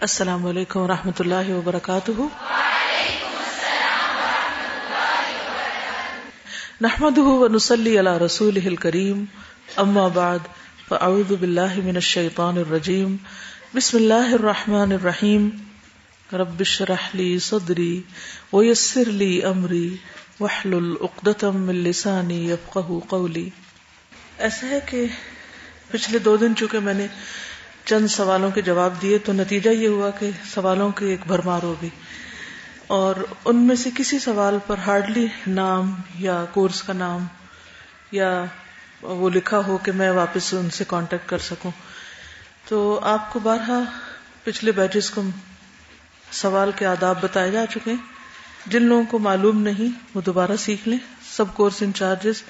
السلام علیکم و رحمۃ اللہ وبرکاتہ۔ نحمد ونسلی علی رسول الکریم۔ اما بعد، فاعوذ باللہ من الشیطان الرجیم۔ بسم اللہ الرحمن الرحیم۔ رب اشرح لی صدری ویسر لی امری۔ واحلل عقدۃ من لسانی یفقهوا قولی۔ ایسا ہے کہ پچھلے دو دن چونکہ میں نے چند سوالوں کے جواب دیے تو نتیجہ یہ ہوا کہ سوالوں کی ایک بھرمار ہو گئی۔ اور ان میں سے کسی سوال پر ہارڈلی نام یا کورس کا نام یا وہ لکھا ہو کہ میں واپس ان سے کانٹیکٹ کر سکوں۔ تو آپ کو بارہا پچھلے بیچز کو سوال کے آداب بتائے جا چکے جن لوگوں کو معلوم نہیں، وہ دوبارہ سیکھ لیں۔ سب کورس انچارجز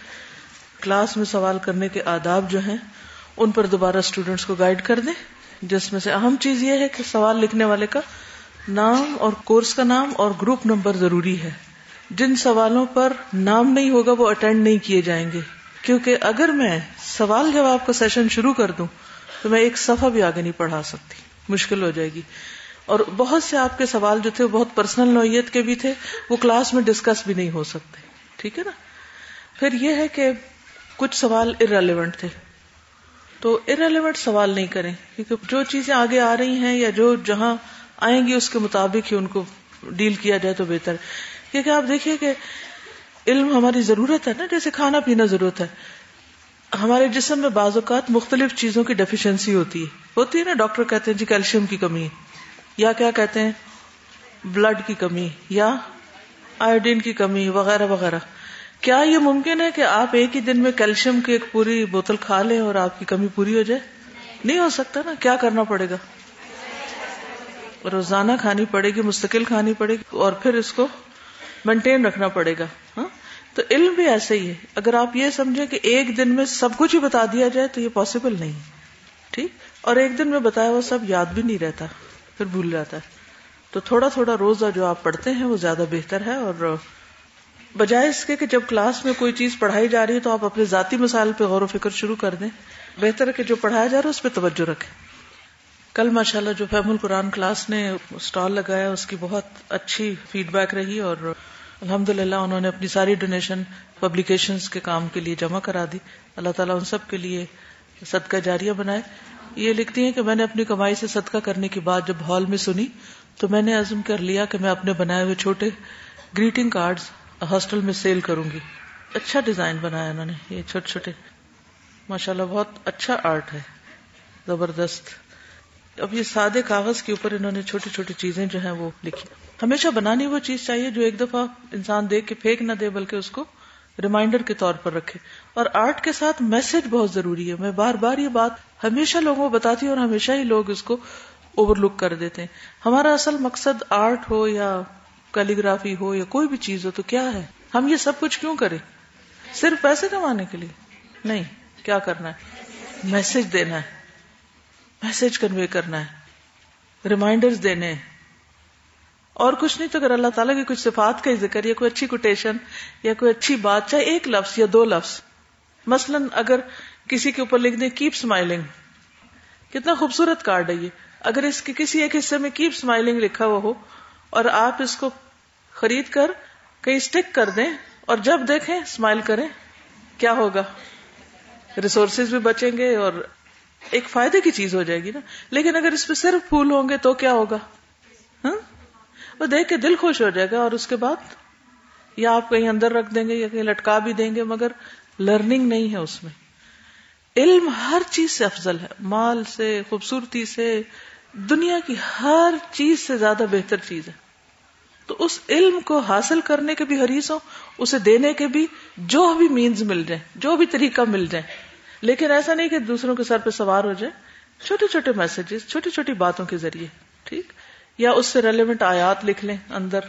کلاس میں سوال کرنے کے آداب جو ہیں ان پر دوبارہ اسٹوڈینٹس کو گائیڈ کر دیں، جس میں سے اہم چیز یہ ہے کہ سوال لکھنے والے کا نام اور کورس کا نام اور گروپ نمبر ضروری ہے۔ جن سوالوں پر نام نہیں ہوگا، وہ اٹینڈ نہیں کیے جائیں گے۔ کیونکہ اگر میں سوال جواب کا سیشن شروع کر دوں، تو میں ایک صفحہ بھی آگے نہیں پڑھا سکتی۔ مشکل ہو جائے گی۔ اور بہت سے آپ کے سوال جو تھے، وہ بہت پرسنل نوعیت کے بھی تھے، وہ کلاس میں ڈسکس بھی نہیں ہو سکتے۔ ٹھیک ہے نا؟ پھر یہ ہے کہ کچھ سوال ارریلیونٹ تھے۔ تو ارریلیونٹ سوال نہیں کریں، کیونکہ جو چیزیں آگے آ رہی ہیں یا جو جہاں آئیں گی اس کے مطابق ہی ان کو ڈیل کیا جائے تو بہتر۔ کیونکہ آپ دیکھیے کہ علم ہماری ضرورت ہے نا، جیسے کھانا پینا ضرورت ہے۔ ہمارے جسم میں بعض اوقات مختلف چیزوں کی ڈیفیشنسی ہوتی ہے۔ ہوتی ہے نا، ڈاکٹر کہتے ہیں جی کیلشیم کی کمی، یا کیا کہتے ہیں بلڈ کی کمی، یا آئوڈین کی کمی، وغیرہ وغیرہ۔ کیا یہ ممکن ہے کہ آپ ایک ہی دن میں کیلشیم کی ایک پوری بوتل کھا لیں اور آپ کی کمی پوری ہو جائے؟ نہیں ہو سکتا نا، کیا کرنا پڑے گا؟ روزانہ کھانی پڑے گی، مستقل کھانی پڑے گی، اور پھر اس کو مینٹین رکھنا پڑے گا ہاں؟ تو علم بھی ایسے ہی ہے۔ اگر آپ یہ سمجھیں کہ ایک دن میں سب کچھ ہی بتا دیا جائے تو یہ پاسبل نہیں۔ ٹھیک؟ اور ایک دن میں بتایا وہ سب یاد بھی نہیں رہتا، پھر بھول جاتا ہے۔ تو تھوڑا تھوڑا روزہ جو آپ پڑھتے ہیں وہ زیادہ بہتر ہے اور بجائے اس کے کہ جب کلاس میں کوئی چیز پڑھائی جا رہی ہے تو آپ اپنے ذاتی مسائل پہ غور و فکر شروع کر دیں۔ بہتر ہے کہ جو پڑھایا جا رہا ہے اس پہ توجہ رکھیں۔ کل ماشاء اللہ جو فہم القرآن کلاس نے اسٹال لگایا، اس کی بہت اچھی فیڈ بیک رہی اور الحمد للہ انہوں نے اپنی ساری ڈونیشن پبلیکیشن کے کام کے لیے جمع کرا دی۔ اللہ تعالیٰ ان سب کے لیے صدقہ جاریہ بنائے۔ یہ لکھتی ہیں کہ میں نے اپنی کمائی سے صدقہ کرنے کی بات جب ہال میں سنی تو میں نے عزم کر لیا کہ میں اپنے بنائے ہوئے چھوٹے گریٹنگ کارڈز ہاسٹل میں سیل کروں گی۔ اچھا ڈیزائن بنایا انہوں نے، یہ چھوٹے چھوٹے۔ ماشاء اللہ بہت اچھا آرٹ ہے۔ زبردست۔ اب یہ سادے کاغذ کے اوپر انہوں نے چھوٹی چھوٹی چیزیں جو ہیں وہ لکھی۔ ہمیشہ بنانی وہ چیز چاہیے جو ایک دفعہ انسان دیکھ کے پھینک نہ دے، بلکہ اس کو ریمائنڈر کے طور پر رکھے۔ اور آرٹ کے ساتھ میسج بہت ضروری ہے۔ میں بار بار یہ بات ہمیشہ لوگوں کو بتاتی ہوں اور ہمیشہ ہی لوگ اس کو اوور لک کر دیتے ہیں۔ ہمارا اصل مقصد آرٹ ہو یا کیلیگرافی ہو یا کوئی بھی چیز ہو تو کیا ہے؟ ہم یہ سب کچھ کیوں کریں؟ صرف پیسے کمانے کے لیے؟ نہیں، کیا کرنا ہے؟ میسج دینا ہے میسج کنوے کرنا ہے ریمائنڈر دینے اور کچھ نہیں تو اگر اللہ تعالیٰ کی کچھ صفات کا ذکر، یا کوئی اچھی کوٹیشن یا کوئی اچھی بات، چاہے ایک لفظ یا دو لفظ۔ مثلا اگر کسی کے اوپر لکھ دیں کیپ اسمائلنگ کتنا خوبصورت کارڈ ہے یہ۔ اگر اس کے کسی ایک حصے میں کیپ اسمائلنگ لکھا ہوا ہو اور آپ اس کو خرید کر کہیں اسٹک کر دیں اور جب دیکھیں اسمائل کریں، کیا ہوگا؟ ریسورسز بھی بچیں گے اور ایک فائدے کی چیز ہو جائے گی نا۔ لیکن اگر اس پہ صرف پھول ہوں گے تو کیا ہوگا؟ ہاں؟ وہ دیکھ کے دل خوش ہو جائے گا اور اس کے بعد یا آپ کہیں اندر رکھ دیں گے یا کہیں لٹکا بھی دیں گے، مگر لرننگ نہیں ہے اس میں۔ علم ہر چیز سے افضل ہے۔ مال سے، خوبصورتی سے، دنیا کی ہر چیز سے زیادہ بہتر چیز ہے۔ تو اس علم کو حاصل کرنے کے بھی حریص ہو اسے دینے کے بھی جو بھی مینز مل جائے جو بھی طریقہ مل جائے لیکن ایسا نہیں کہ دوسروں کے سر پہ سوار ہو جائے چھوٹے چھوٹے میسجز چھوٹی چھوٹی باتوں کے ذریعے، ٹھیک؟ یا اس سے ریلیونٹ آیات لکھ لیں اندر،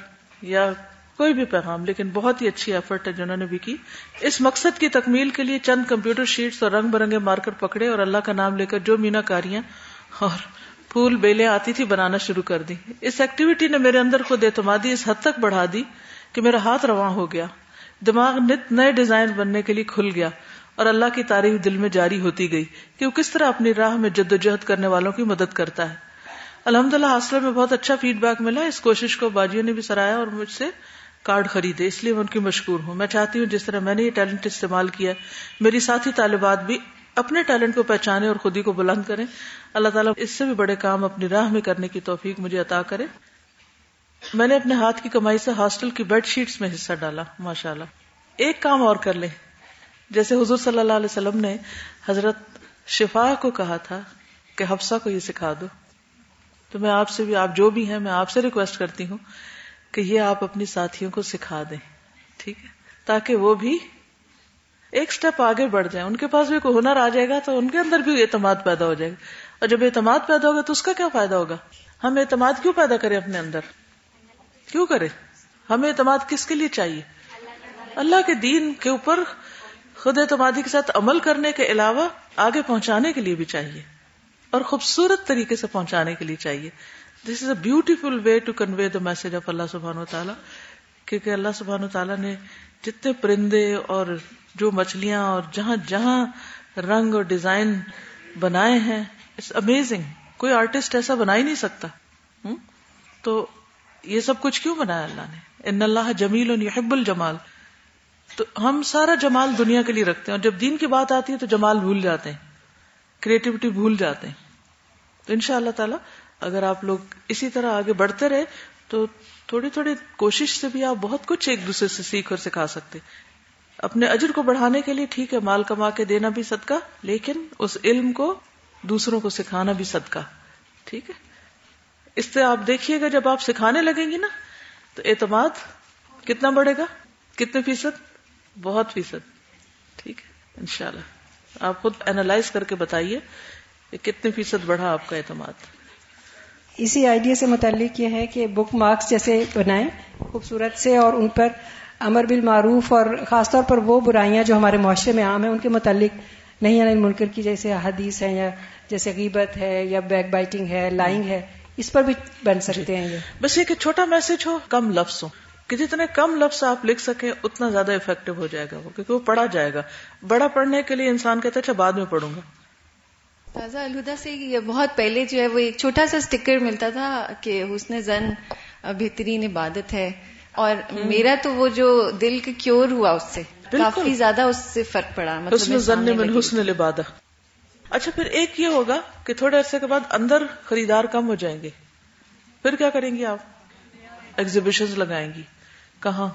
یا کوئی بھی پیغام، لیکن بہت ہی اچھی ایفرٹ ہے جنہوں نے بھی کی۔ اس مقصد کی تکمیل کے لیے چند کمپیوٹر شیٹس اور رنگ برنگے مارکر پکڑے اور اللہ کا نام لے کر جو مینا کاریاں اور پھول بیلیں آتی تھی، بنانا شروع کر دی۔ اس ایکٹیویٹی نے میرے اندر خود اعتمادی اس حد تک بڑھا دی کہ میرا ہاتھ رواں ہو گیا۔ دماغ نت نئے ڈیزائن بننے کے لیے کھل گیا اور اللہ کی تعریف دل میں جاری ہوتی گئی کہ وہ کس طرح اپنی راہ میں جد و جہد کرنے والوں کی مدد کرتا ہے۔ الحمد للہ حاصل میں بہت اچھا فیڈ بیک ملا۔ اس کوشش کو باجیوں نے بھی سرایا اور مجھ سے کارڈ خریدے، اس لیے میں ان کی مشکور ہوں۔ میں چاہتی ہوں جس طرح میں نے یہ ٹیلنٹ استعمال کیا میری ساتھی طالبات بھی اپنے ٹیلنٹ کو پہچانے اور خود ہی کو بلند کریں۔ اللہ تعالیٰ اس سے بھی بڑے کام اپنی راہ میں کرنے کی توفیق مجھے عطا کرے۔ میں نے اپنے ہاتھ کی کمائی سے ہاسٹل کی بیڈ شیٹس میں حصہ ڈالا ماشاء اللہ ایک کام اور کر لیں۔ جیسے حضور صلی اللہ علیہ وسلم نے حضرت شفا کو کہا تھا کہ حفصہ کو یہ سکھا دو۔ تو میں آپ سے بھی، آپ جو بھی ہیں، میں آپ سے ریکویسٹ کرتی ہوں کہ یہ آپ اپنی ساتھیوں کو سکھا دیں۔ ٹھیک ہے؟ تاکہ وہ بھی ایک سٹیپ آگے بڑھ جائیں۔ ان کے پاس بھی کوئی ہنر آ جائے گا تو ان کے اندر بھی اعتماد پیدا ہو جائے گا۔ اور جب اعتماد پیدا ہوگا تو اس کا کیا فائدہ ہوگا؟ ہم اعتماد کیوں پیدا کریں اپنے اندر؟ کیوں کرے ہمیں اعتماد کس کے لیے چاہیے؟ اللہ کے دین کے اوپر خود اعتمادی کے ساتھ عمل کرنے کے علاوہ آگے پہنچانے کے لیے بھی چاہیے۔ اور خوبصورت طریقے سے پہنچانے کے لیے چاہیے۔ This is a beautiful way to convey the message of اللہ سبحان و تعالیٰ کیونکہ اللہ سبحان و تعالیٰ نے جتنے پرندے اور جو مچھلیاں اور جہاں جہاں رنگ اور ڈیزائن بنائے ہیں اٹس امیزنگ کوئی آرٹسٹ ایسا بنا ہی نہیں سکتا۔ تو یہ سب کچھ کیوں بنایا اللہ نے؟ ان اللہ جمیل یحب الجمال۔ تو ہم سارا جمال دنیا کے لیے رکھتے ہیں اور جب دین کی بات آتی ہے تو جمال بھول جاتے ہیں۔ کریٹیوٹی بھول جاتے ہیں۔ تو ان شاء اللہ تعالی، اگر آپ لوگ اسی طرح آگے بڑھتے رہے تو تھوڑی تھوڑی کوشش سے بھی آپ بہت کچھ ایک دوسرے سے سیکھ اور سکھا سکتے اپنے اجر کو بڑھانے کے لیے ٹھیک ہے، مال کما کے دینا بھی صدقہ، لیکن اس علم کو دوسروں کو سکھانا بھی صدقہ۔ ٹھیک ہے؟ اس سے آپ دیکھیے گا، جب آپ سکھانے لگیں گی نا، تو اعتماد کتنا بڑھے گا؟ کتنے فیصد؟ بہت فیصد۔ ٹھیک ہے؟ ان شاء اللہ آپ خود اینالائز کر کے بتائیے کہ کتنے فیصد بڑھا آپ کا اعتماد۔ اسی آئیڈیا سے متعلق یہ ہے کہ بک مارکس جیسے بنائیں خوبصورت سے اور ان پر امر بالمعروف اور خاص طور پر وہ برائیاں جو ہمارے معاشرے میں عام ہیں ان کے متعلق نہیں یعنی منکر کی جیسے حدیث ہے یا جیسے غیبت ہے یا بیک بائٹنگ ہے لائنگ ہے اس پر بھی بن سکتے ہیں یہ۔ بس یہ کہ چھوٹا میسج ہو کم لفظ ہو۔ کہ جتنے کم لفظ آپ لکھ سکیں اتنا زیادہ افیکٹو ہو جائے گا وہ کیونکہ وہ پڑھا جائے گا۔ بڑا پڑھنے کے لیے انسان کہتا ہے اچھا بعد میں پڑھوں گا۔ تازہ الہدا سے یہ بہت پہلے جو ہے وہ ایک چھوٹا سا اسٹیکر ملتا تھا کہ حسن زن بہترین عبادت ہے اور میرا تو وہ جو دل کا کیور ہوا اس سے کافی زیادہ اس سے فرق پڑا مطلب حسن زن من حسن لبادہ اچھا پھر ایک یہ ہوگا کہ تھوڑے عرصے کے بعد اندر خریدار کم ہو جائیں گے۔ پھر کیا کریں گی آپ؟ ایگزیبیشن لگائیں گی۔ کہاں؟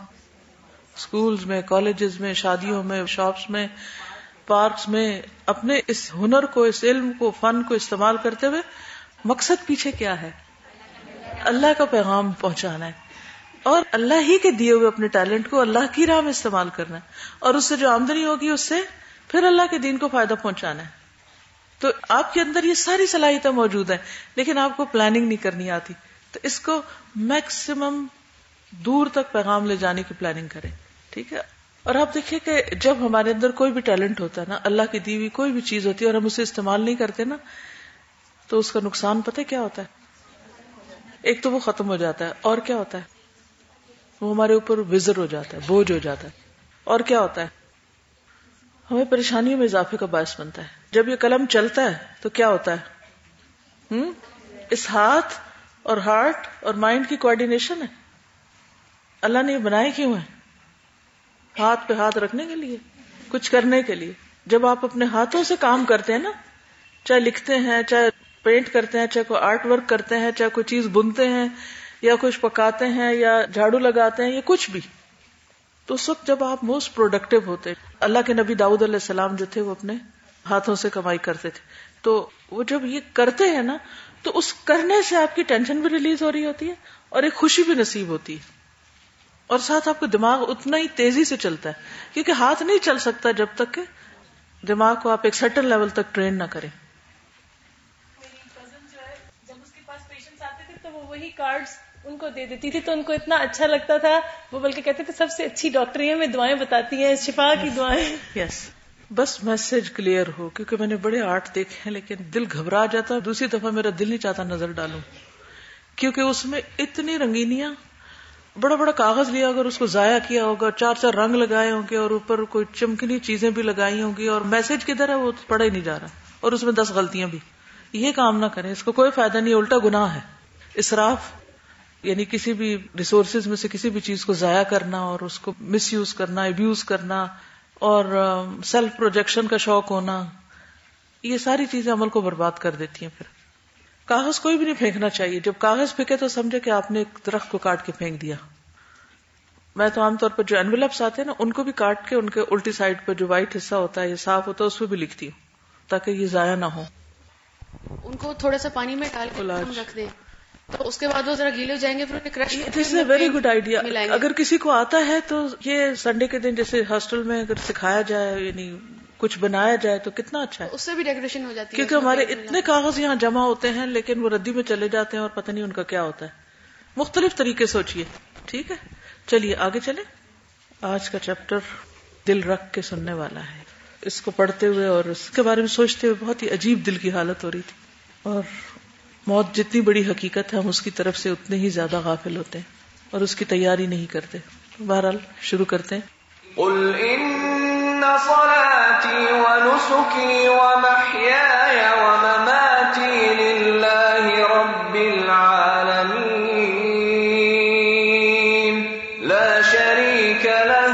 اسکولز میں کالجز میں شادیوں میں شاپس میں۔ پارکس میں اپنے اس ہنر کو، اس علم کو، فن کو استعمال کرتے ہوئے مقصد پیچھے کیا ہے؟ اللہ کا پیغام پہنچانا ہے۔ اور اللہ ہی کے دیے ہوئے اپنے ٹیلنٹ کو اللہ کی راہ میں استعمال کرنا ہے۔ اور اس سے جو آمدنی ہوگی، اس سے پھر اللہ کے دین کو فائدہ پہنچانا ہے۔ تو آپ کے اندر یہ ساری صلاحیتیں موجود ہیں، لیکن آپ کو پلاننگ نہیں کرنی آتی۔ تو اس کو میکسیمم دور تک پیغام لے جانے کی پلاننگ کریں۔ ٹھیک ہے؟ اور آپ دیکھیے کہ جب ہمارے اندر کوئی بھی ٹیلنٹ ہوتا ہے نا، اللہ کی دیوی کوئی بھی چیز ہوتی ہے اور ہم اسے استعمال نہیں کرتے نا، تو اس کا نقصان پتہ کیا ہوتا ہے؟ ایک تو وہ ختم ہو جاتا ہے، اور کیا ہوتا ہے؟ وہ ہمارے اوپر وزر ہو جاتا ہے، بوجھ ہو جاتا ہے، اور کیا ہوتا ہے؟ ہمیں پریشانیوں میں اضافے کا باعث بنتا ہے۔ جب یہ قلم چلتا ہے، تو کیا ہوتا ہے؟ ہم؟ اس ہاتھ اور ہارٹ اور مائنڈ کی کوآڈینیشن ہے۔ اللہ نے یہ بنائے کیوں ہیں ہاتھ پہ ہاتھ رکھنے کے لیے، کچھ کرنے کے لیے۔ جب آپ اپنے ہاتھوں سے کام کرتے ہیں نا، چاہے لکھتے ہیں، چاہے پینٹ کرتے ہیں، چاہے کوئی آرٹ ورک کرتے ہیں، چاہے کوئی چیز بنتے ہیں، یا کچھ پکاتے ہیں، یا جھاڑو لگاتے ہیں، یا کچھ بھی۔ تو اس وقت جب آپ موسٹ پروڈکٹیو ہوتے اللہ کے نبی داؤد علیہ السلام جو تھے، وہ اپنے ہاتھوں سے کمائی کرتے تھے۔ تو وہ جب یہ کرتے ہیں نا، تو اس کرنے سے آپ کی ٹینشن بھی ریلیز ہو رہی ہوتی ہے اور ایک خوشی بھی نصیب ہوتی ہے۔ اور ساتھ آپ کا دماغ اتنا ہی تیزی سے چلتا ہے کیونکہ ہاتھ نہیں چل سکتا جب تک کہ دماغ کو آپ ایک سٹل لیول تک ٹرین نہ کریں۔ جب اس کے پاس آتے تھے تو وہ وہی کارڈ ان کو دے دیتی تھی تو ان کو اتنا اچھا لگتا تھا۔ وہ بلکہ کہتے تھے سب سے اچھی ڈاکٹر میں دعائیں بتاتی ہیں شفا کی دعائیں۔ یس بس میسج کلیئر ہو کیونکہ میں نے بڑے آرٹ دیکھے ہیں لیکن دل گھبرا جاتا دوسری دفعہ میرا دل نہیں چاہتا نظر ڈالوں کیونکہ اس میں اتنی رنگینیاں بڑا بڑا کاغذ لیا، اگر اس کو ضائع کیا ہوگا، چار چار رنگ لگائے ہوں گے اور اوپر کوئی چمکنی چیزیں بھی لگائی ہوں گی اور میسج کدھر ہے وہ پڑھا ہی نہیں جا رہا اور اس میں دس غلطیاں بھی۔ یہ کام نہ کریں، اس کو کوئی فائدہ نہیں، الٹا گناہ ہے۔ اسراف یعنی کسی بھی ریسورسز میں سے کسی بھی چیز کو ضائع کرنا اور اس کو مس یوز کرنا ابیوز کرنا اور um, سیلف پروجیکشن کا شوق ہونا، یہ ساری چیزیں عمل کو برباد کر دیتی ہیں پھر۔ کاغذ کوئی بھی نہیں پھینکنا چاہیے۔ جب کاغذ پھینکے تو سمجھے کہ آپ نے ایک درخت کو کاٹ کے پھینک دیا۔ میں تو عام طور پر جو انویلپس آتے ہیں نا ان کو بھی کاٹ کے ان کے الٹی سائڈ پر جو وائٹ حصہ ہوتا ہے یہ صاف ہوتا ہے اس پہ بھی لکھتی ہوں تاکہ یہ ضائع نہ ہو۔ ان کو تھوڑا سا پانی میں ڈال کے رکھ دیں۔ تو اس کے بعد وہ ذرا گیلے ہو جائیں گے پھر crush this very good idea اگر کسی کو آتا ہے تو یہ سنڈے کے دن جیسے ہاسٹل میں اگر سکھایا جائے یعنی کچھ بنایا جائے تو کتنا اچھا ہے۔ اس سے بھی ڈیکوریشن ہو جاتی ہے کیونکہ ہمارے اتنے کاغذ یہاں جمع ہوتے ہیں لیکن وہ ردی میں چلے جاتے ہیں اور پتہ نہیں ان کا کیا ہوتا ہے۔ مختلف طریقے سوچیے ٹھیک ہے؟ چلیے آگے چلے آج کا چیپٹر دل رکھ کے سننے والا ہے۔ اس کو پڑھتے ہوئے اور اس کے بارے میں سوچتے ہوئے بہت ہی عجیب دل کی حالت ہو رہی تھی۔ اور موت جتنی بڑی حقیقت ہے ہم اس کی طرف سے اتنے ہی زیادہ غافل ہوتے ہیں اور اس کی تیاری نہیں کرتے۔ بہرحال شروع کرتے ہیں۔ صلاتي ونسكي ومحياي ومماتي لله رب العالمين. لا شريك له،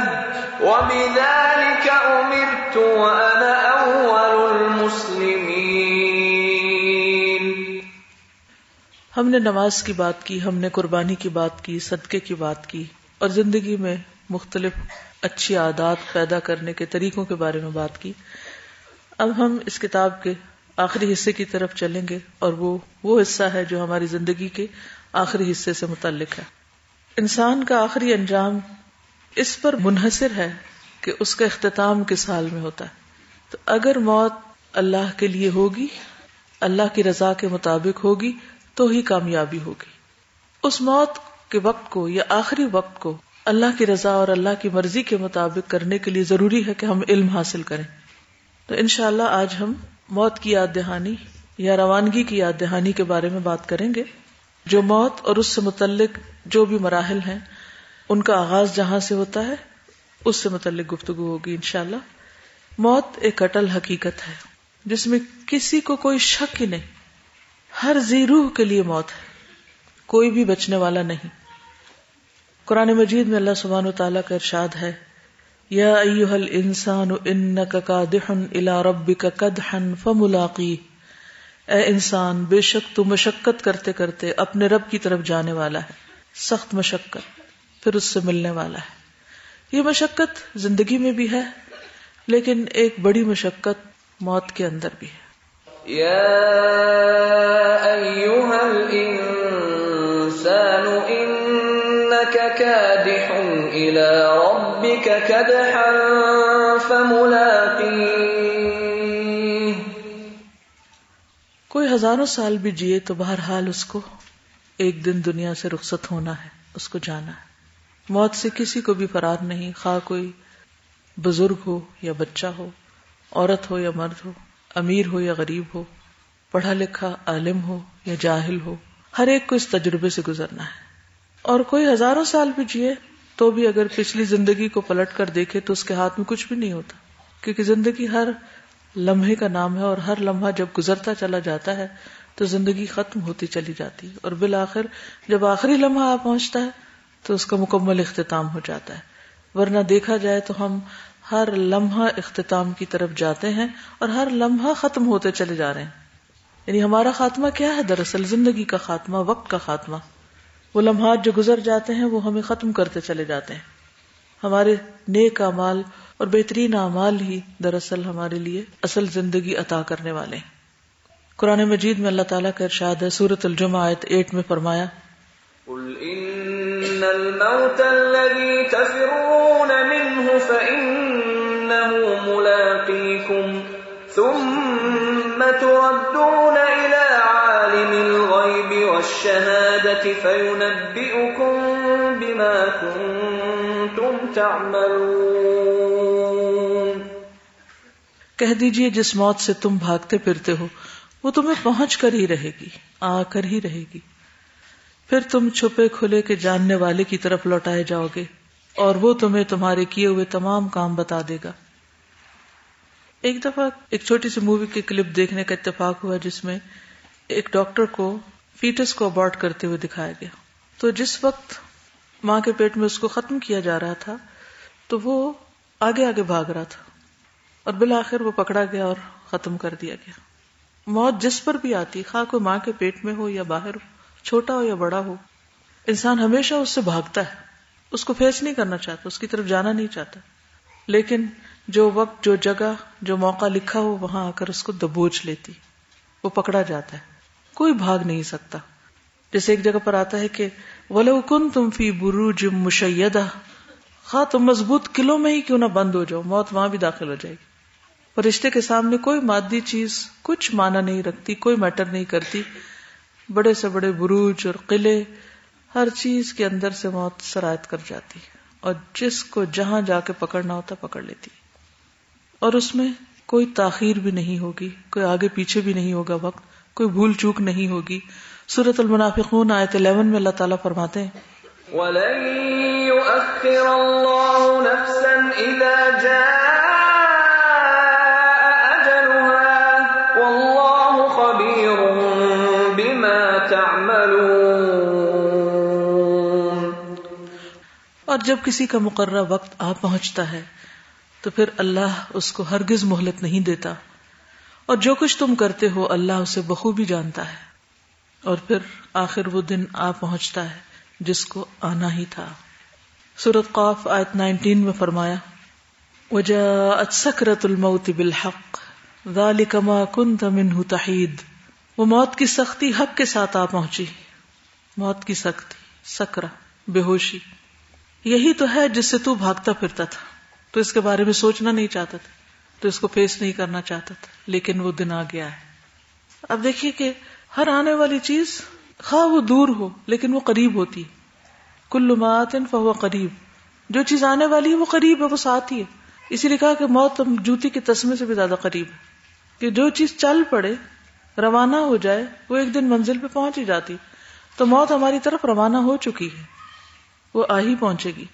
وبذلك امرت وانا اول المسلمين. ہم نے نماز کی بات کی، ہم نے قربانی کی بات کی، صدقے کی بات کی اور زندگی میں مختلف اچھی عادات پیدا کرنے کے طریقوں کے بارے میں بات کی۔ اب ہم اس کتاب کے آخری حصے کی طرف چلیں گے اور وہ وہ حصہ ہے جو ہماری زندگی کے آخری حصے سے متعلق ہے۔ انسان کا آخری انجام اس پر منحصر ہے کہ اس کا اختتام کس حال میں ہوتا ہے۔ تو اگر موت اللہ کے لیے ہوگی، اللہ کی رضا کے مطابق ہوگی، تو ہی کامیابی ہوگی۔ اس موت کے وقت کو یا آخری وقت کو اللہ کی رضا اور اللہ کی مرضی کے مطابق کرنے کے لیے ضروری ہے کہ ہم علم حاصل کریں۔ تو انشاءاللہ اللہ آج ہم موت کی یاد دہانی یا روانگی کی یاد دہانی کے بارے میں بات کریں گے۔ جو موت اور اس سے متعلق جو بھی مراحل ہیں، ان کا آغاز جہاں سے ہوتا ہے، اس سے متعلق گفتگو ہوگی انشاءاللہ۔ موت ایک اٹل حقیقت ہے، جس میں کسی کو کوئی شک ہی نہیں۔ ہر زیروح کے لیے موت ہے، کوئی بھی بچنے والا نہیں۔ قرآن مجید میں اللہ سبحانہ و تعالیٰ کا ارشاد ہے، یا ایوہ الانسان انکا قادحن الى ربک قدحن فملاقی۔ اے انسان، بے شک تو مشقت کرتے کرتے اپنے رب کی طرف جانے والا ہے، سخت مشقت، پھر اس سے ملنے والا ہے۔ یہ مشقت زندگی میں بھی ہے، لیکن ایک بڑی مشقت موت کے اندر بھی ہے۔ یا كادح الى ربك كدحا فملاقيه کوئی ہزاروں سال بھی جیے تو بہرحال اس کو ایک دن دنیا سے رخصت ہونا ہے، اس کو جانا ہے۔ موت سے کسی کو بھی فرار نہیں، خواہ کوئی بزرگ ہو یا بچہ ہو، عورت ہو یا مرد ہو، امیر ہو یا غریب ہو، پڑھا لکھا عالم ہو یا جاہل ہو، ہر ایک کو اس تجربے سے گزرنا ہے۔ اور کوئی ہزاروں سال بھی جیے تو بھی اگر پچھلی زندگی کو پلٹ کر دیکھے تو اس کے ہاتھ میں کچھ بھی نہیں ہوتا۔ کیونکہ زندگی ہر لمحے کا نام ہے اور ہر لمحہ جب گزرتا چلا جاتا ہے تو زندگی ختم ہوتی چلی جاتی ہے اور بالآخر جب آخری لمحہ آ پہنچتا ہے تو اس کا مکمل اختتام ہو جاتا ہے۔ ورنہ دیکھا جائے تو ہم ہر لمحہ اختتام کی طرف جاتے ہیں اور ہر لمحہ ختم ہوتے چلے جا رہے ہیں۔ یعنی ہمارا خاتمہ کیا ہے؟ دراصل زندگی کا خاتمہ، وقت کا خاتمہ۔ وہ لمحات جو گزر جاتے ہیں وہ ہمیں ختم کرتے چلے جاتے ہیں۔ ہمارے نیک امال اور بہترین اعمال ہی دراصل ہمارے لیے اصل زندگی عطا کرنے والے ہیں۔ قرآن مجید میں اللہ تعالیٰ کا ارشاد ہے سورت الجمہ آیت ایٹ میں فرمایا، قل ان الموت الذي تفرون منه فإنه ملاقيكم ثم تردون إلى عالم الغيب والشهادة فينبئكم بما كنتم تعملون. کہہ دیجیے جس موت سے تم بھاگتے پھرتے ہو، وہ تمہیں پہنچ کر ہی رہے گی، آ کر ہی رہے گی۔ پھر تم چھپے کھلے کے جاننے والے کی طرف لوٹائے جاؤ گے اور وہ تمہیں تمہارے کیے ہوئے تمام کام بتا دے گا۔ ایک دفعہ ایک چھوٹی سی مووی کی کلپ دیکھنے کا اتفاق ہوا جس میں ایک ڈاکٹر کو فیٹس کو ابارٹ کرتے ہوئے دکھایا گیا۔ تو جس وقت ماں کے پیٹ میں اس کو ختم کیا جا رہا تھا، تو وہ آگے آگے بھاگ رہا تھا اور بالآخر وہ پکڑا گیا اور ختم کر دیا گیا۔ موت جس پر بھی آتی، خواہ کوئی ماں کے پیٹ میں ہو یا باہر ہو چھوٹا ہو یا بڑا ہو، انسان ہمیشہ اس سے بھاگتا ہے۔ اس کو فیس نہیں کرنا چاہتا، اس کی طرف جانا نہیں چاہتا۔ لیکن جو وقت، جو جگہ، جو موقع لکھا ہو، وہاں آ کر اس کو دبوچ لیتی، وہ پکڑا جاتا ہے۔ کوئی بھاگ نہیں سکتا۔ جیسے ایک جگہ پر آتا ہے کہ ولو کن تم فی بروج مشیدہ خواہ تم مضبوط قلعوں میں ہی کیوں نہ بند ہو جاؤ، موت وہاں بھی داخل ہو جائے گی۔ فرشتے کے سامنے کوئی مادی چیز کچھ مانا نہیں رکھتی، کوئی میٹر نہیں کرتی۔ بڑے سے بڑے بروج اور قلعے ہر چیز کے اندر سے موت سرایت کر جاتی اور جس کو جہاں جا کے پکڑنا ہوتا پکڑ لیتی۔ اور اس میں کوئی تاخیر بھی نہیں ہوگی، کوئی آگے پیچھے بھی نہیں ہوگا وقت۔ کوئی بھول چوک نہیں ہوگی۔ سورت المنافقون آیت 11 میں اللہ تعالیٰ فرماتے ہیں۔ وَلَن يُؤَخِّرَ اللَّهُ نَفْسًا إِذَا جَاءَ أَجَلُهَا وَاللَّهُ خَبِيرٌ بِمَا تَعْمَلُونَ۔ اور جب کسی کا مقررہ وقت آ پہنچتا ہے تو پھر اللہ اس کو ہرگز مہلت نہیں دیتا۔ اور جو کچھ تم کرتے ہو اللہ اسے بخوبی جانتا ہے۔ اور پھر آخر وہ دن آ پہنچتا ہے جس کو آنا ہی تھا۔ سورت قاف آیت 19 میں فرمایا، وجاءت سکرت الموت بالحق ذالک ما کنت منہ تحید وہ موت کی سختی حق کے ساتھ آ پہنچی۔ موت کی سختی سکرا بے ہوشی۔ یہی تو ہے جس سے تو بھاگتا پھرتا تھا۔ تو اس کے بارے میں سوچنا نہیں چاہتا تھا۔ تو اس کو فیس نہیں کرنا چاہتا تھا، لیکن وہ دن آ گیا ہے۔ اب دیکھیے کہ ہر آنے والی چیز خواہ وہ دور ہو، لیکن وہ قریب ہوتی کل ماتن فہو قریب۔ جو چیز آنے والی ہے، وہ قریب ہے، وہ ساتھ ہی ہے۔ اسی لیے کہا کہ موت جوتی کے تسمے سے بھی زیادہ قریب ہے۔ کہ جو چیز چل پڑے، روانہ ہو جائے، وہ ایک دن منزل پہ پہنچ ہی جاتی۔ تو موت ہماری طرف روانہ ہو چکی ہے۔ وہ آ ہی پہنچے گی۔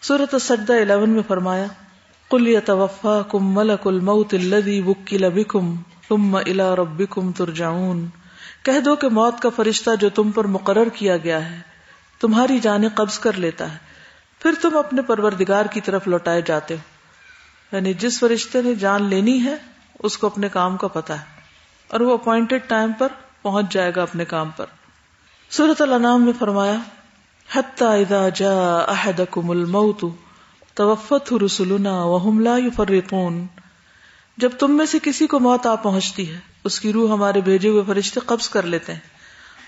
سورت السجدہ 11 میں فرمایا قل يتوفاكم ملك الموت الذي وكل بكم ثم الى ربكم ترجعون۔ کہہ دو کہ موت کا فرشتہ جو تم پر مقرر کیا گیا ہے، تمہاری جانیں قبض کر لیتا ہے۔ پھر تم اپنے پروردگار کی طرف لوٹائے جاتے ہو۔ یعنی جس فرشتے نے جان لینی ہے، اس کو اپنے کام کا پتا ہے۔ اور وہ اپوائنٹڈ ٹائم پر پہنچ جائے گا اپنے کام پر۔ سورت الانام میں فرمایا، حتی اذا جاء احدکم الموت توفت رسولنا وهم لا يفرطون جب تم میں سے کسی کو موت آ پہنچتی ہے، اس کی روح ہمارے بھیجے ہوئے فرشتے قبض کر لیتے ہیں،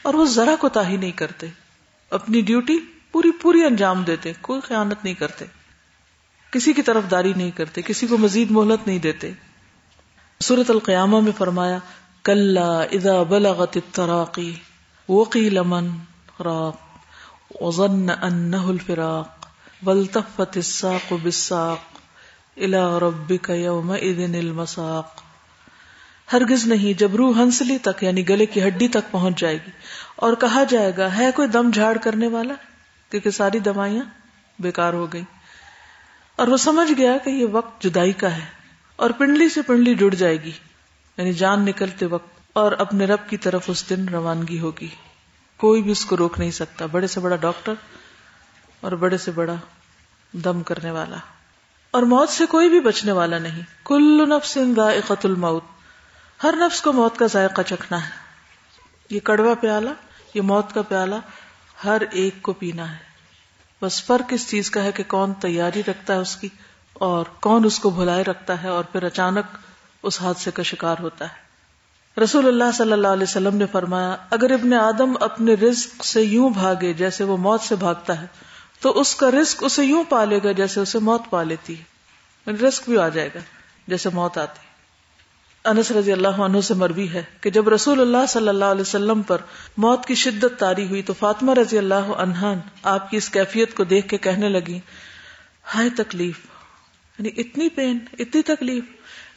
اور وہ ذرا کو تاہی نہیں کرتے، اپنی ڈیوٹی پوری پوری انجام دیتے، کوئی خیانت نہیں کرتے۔ کسی کی طرف داری نہیں کرتے، کسی کو مزید مہلت نہیں دیتے۔ سورت القیامہ میں فرمایا کل اذا بلغت التراقی وقیل من راق، وظن انہ الفراق۔ والتفت الساق بالساق الى ربک یومئذ المساق۔ ہرگز نہیں جب روح ہنسلی تک یعنی گلے کی ہڈی تک پہنچ جائے گی۔ اور کہا جائے گا، ہے کوئی دم جھاڑ کرنے والا؟ کیونکہ ساری دوائیاں بیکار ہو گئی اور وہ سمجھ گیا کہ یہ وقت جدائی کا ہے اور پنڈلی سے پنڈلی جڑ جائے گی۔ یعنی جان نکلتے وقت اور اپنے رب کی طرف اس دن روانگی ہوگی۔ کوئی بھی اس کو روک نہیں سکتا۔ بڑے سے بڑا ڈاکٹر اور بڑے سے بڑا دم کرنے والا۔ اور موت سے کوئی بھی بچنے والا نہیں۔ کل نفس ذائقت الموت۔ ہر نفس کو موت کا ذائقہ چکھنا ہے۔ یہ کڑوا پیالہ، یہ موت کا پیالہ ہر ایک کو پینا ہے۔ بس فرق اس چیز کا ہے کہ کون تیاری رکھتا ہے اس کی اور کون اس کو بھلائے رکھتا ہے اور پھر اچانک اس حادثے کا شکار ہوتا ہے۔ رسول اللہ صلی اللہ علیہ وسلم نے فرمایا، اگر ابن آدم اپنے رزق سے یوں بھاگے جیسے وہ موت سے بھاگتا ہے تو اس کا رزق اسے یوں پالے گا جیسے اسے موت پا لیتی ہے۔ یعنی رزق بھی آ جائے گا جیسے موت آتی انس رضی اللہ عنہ سے مربی ہے کہ جب رسول اللہ صلی اللہ علیہ وسلم پر موت کی شدت تاری ہوئی تو فاطمہ رضی اللہ عنہ آپ کی اس کیفیت کو دیکھ کے کہنے لگی، ہائے تکلیف۔ یعنی اتنی پین اتنی تکلیف۔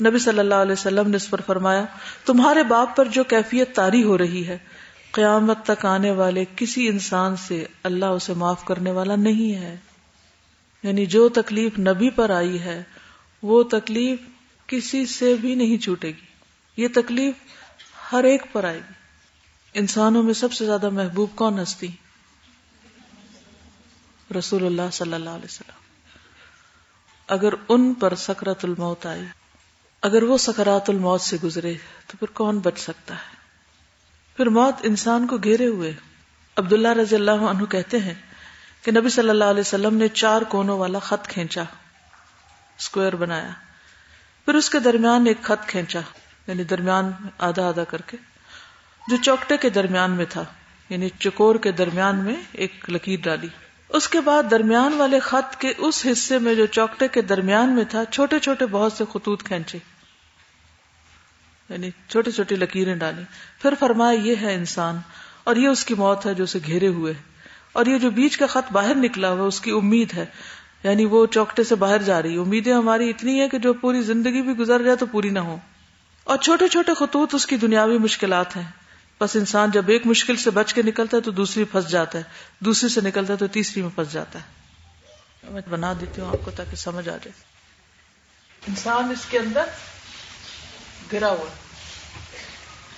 نبی صلی اللہ علیہ وسلم نے اس پر فرمایا، تمہارے باپ پر جو کیفیت تاری ہو رہی ہے قیامت تک آنے والے کسی انسان سے اللہ اسے معاف کرنے والا نہیں ہے۔ یعنی جو تکلیف نبی پر آئی ہے، وہ تکلیف کسی سے بھی نہیں چھوٹے گی۔ یہ تکلیف ہر ایک پر آئے گی۔ انسانوں میں سب سے زیادہ محبوب کون ہستی؟ رسول اللہ صلی اللہ علیہ وسلم۔ اگر ان پر سکرات الموت آئی، اگر وہ سکرات الموت سے گزرے، تو پھر کون بچ سکتا ہے؟ پھر موت انسان کو گھیرے ہوئے۔ عبداللہ رضی اللہ عنہ کہتے ہیں کہ نبی صلی اللہ علیہ وسلم نے چار کونوں والا خط کھینچا اسکوئر بنایا۔ پھر اس کے درمیان ایک خط کھینچا یعنی درمیان آدھا آدھا کر کے، جو چوکٹے کے درمیان میں تھا یعنی چکور کے درمیان میں ایک لکیر ڈالی۔ اس کے بعد درمیان والے خط کے اس حصے میں جو چوکٹے کے درمیان میں تھا، چھوٹے چھوٹے بہت سے خطوط کھینچے۔ یعنی چھوٹی چھوٹی لکیریں ڈالی۔ پھر فرمایا، یہ ہے انسان، اور یہ اس کی موت ہے جو اسے گھیرے ہوئے اور یہ جو بیچ کا خط باہر نکلا ہوا اس کی امید ہے۔ یعنی وہ چوکٹے سے باہر جا رہی امیدیں ہماری اتنی ہے کہ جو پوری زندگی بھی گزر جائے تو پوری نہ ہو۔ اور چھوٹے چھوٹے خطوط اس کی دنیاوی مشکلات ہیں۔ بس انسان جب ایک مشکل سے بچ کے نکلتا ہے تو دوسری پھنس جاتا ہے۔ دوسری سے نکلتا ہے تو تیسری میں پھنس جاتا ہے۔ میں بنا دیتی ہوں آپ کو تاکہ سمجھ آ جائے۔ انسان اس کے اندر گرا ہوا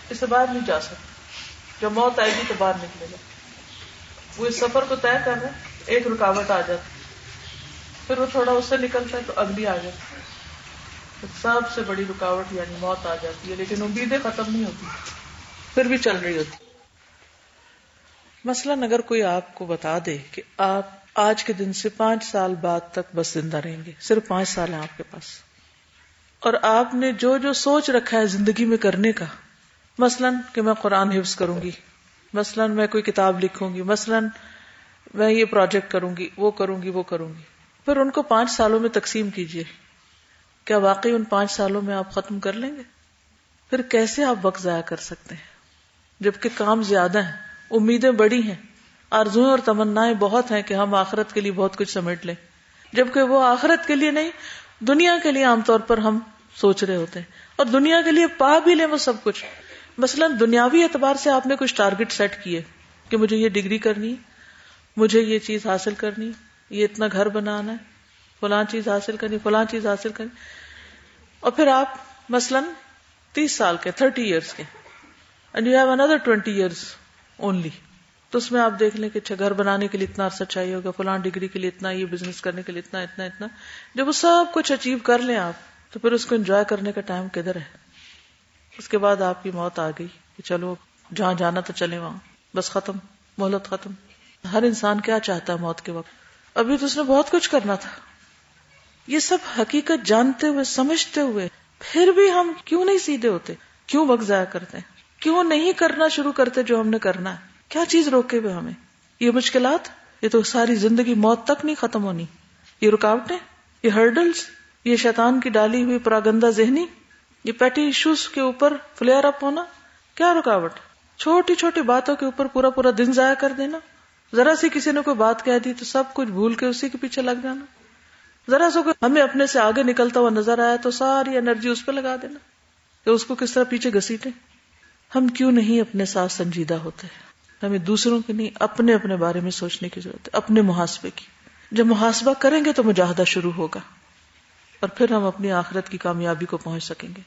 اس سے باہر نہیں جا سکتا۔ جب موت آئے گی تو باہر نکلے گا۔ وہ اس سفر کو طے کر رہے ایک رکاوٹ آ جاتی۔ پھر وہ تھوڑا اس سے نکلتا ہے تو اگلی آ جاتی۔ سب سے بڑی رکاوٹ یعنی موت آ جاتی ہے، لیکن امیدیں ختم نہیں ہوتی۔ پھر بھی چل رہی ہوتی۔ مثلاً اگر کوئی آپ کو بتا دے کہ آپ آج کے دن سے پانچ سال بعد تک بس زندہ رہیں گے، صرف پانچ سال ہیں آپ کے پاس۔ اور آپ نے جو جو سوچ رکھا ہے زندگی میں کرنے کا، مثلاً کہ میں قرآن حفظ کروں گی، مثلاً میں کوئی کتاب لکھوں گی، مثلاً میں یہ پروجیکٹ کروں گی، وہ کروں گی، وہ کروں گی۔ پھر ان کو پانچ سالوں میں تقسیم کیجیے۔ کیا واقعی ان پانچ سالوں میں آپ ختم کر لیں گے؟ پھر کیسے آپ وقت ضائع کر سکتے ہیں؟ جبکہ کام زیادہ ہیں، امیدیں بڑی ہیں آرزویں اور تمنا بہت ہیں کہ ہم آخرت کے لیے بہت کچھ سمیٹ لیں۔ جبکہ وہ آخرت کے لیے نہیں، دنیا کے لیے عام طور پر ہم سوچ رہے ہوتے ہیں۔ اور دنیا کے لیے پا بھی لیں وہ سب کچھ۔ مثلاً دنیاوی اعتبار سے آپ نے کچھ ٹارگٹ سیٹ کیے کہ مجھے یہ ڈگری کرنی مجھے یہ چیز حاصل کرنی یہ اتنا گھر بنانا ہے فلاں چیز حاصل کرنی فلاں چیز حاصل کرنی اور پھر آپ مثلاً تیس سال کے تھرٹی ایئرس کے۔ اینڈ یو ہیو اندر ٹوینٹی ایئرس اونلی تو اس میں آپ دیکھ لیں کہ اچھا گھر بنانے کے لیے اتنا عرصہ چاہیے ہوگا فلاں ڈگری کے لیے اتنا، یہ بزنس کرنے کے لیے اتنا اتنا اتنا۔ جب وہ سب کچھ اچیو کر لیں آپ تو پھر اس کو انجوائے کرنے کا ٹائم کدھر ہے؟ اس کے بعد آپ کی موت آ گئی کہ چلو جہاں جانا تو چلے وہاں۔ بس ختم، مہلت ختم۔ ہر انسان کیا چاہتا ہے موت کے وقت؟ ابھی تو اس نے بہت کچھ کرنا تھا۔ یہ سب حقیقت جانتے ہوئے، سمجھتے ہوئے پھر بھی ہم کیوں نہیں سیدھے ہوتے؟ کیوں وقت ضائع کرتے ہیں؟ کیوں نہیں کرنا شروع کرتے جو ہم نے کرنا ہے؟ کیا چیز روکے ہوئے ہمیں؟ یہ مشکلات؟ یہ تو ساری زندگی موت تک نہیں ختم ہونی۔ یہ رکاوٹیں؟ یہ ہرڈلس یہ شیطان کی ڈالی ہوئی پراگندہ ذہنی، یہ پیٹی ایشوز کے اوپر فلیئر اپ ہونا، کیا رکاوٹ؟ چھوٹی چھوٹی باتوں کے اوپر پورا پورا دن ضائع کر دینا۔ ذرا سی کسی نے کوئی بات کہہ دی تو سب کچھ بھول کے اسی کے پیچھے لگ جانا۔ ذرا سا کوئی ہمیں اپنے سے آگے نکلتا ہوا نظر آیا تو ساری انرجی اس پہ لگا دینا کہ اس کو کس طرح پیچھے گسیٹے ہم کیوں نہیں اپنے ساتھ سنجیدہ ہوتے؟ ہیں ہمیں دوسروں کے نہیں، اپنے اپنے بارے میں سوچنے کی ضرورت ہے، اپنے محاسبے کی۔ جب محاسبہ کریں گے تو مجاہدہ شروع ہوگا۔ اور پھر ہم اپنی آخرت کی کامیابی کو پہنچ سکیں گے۔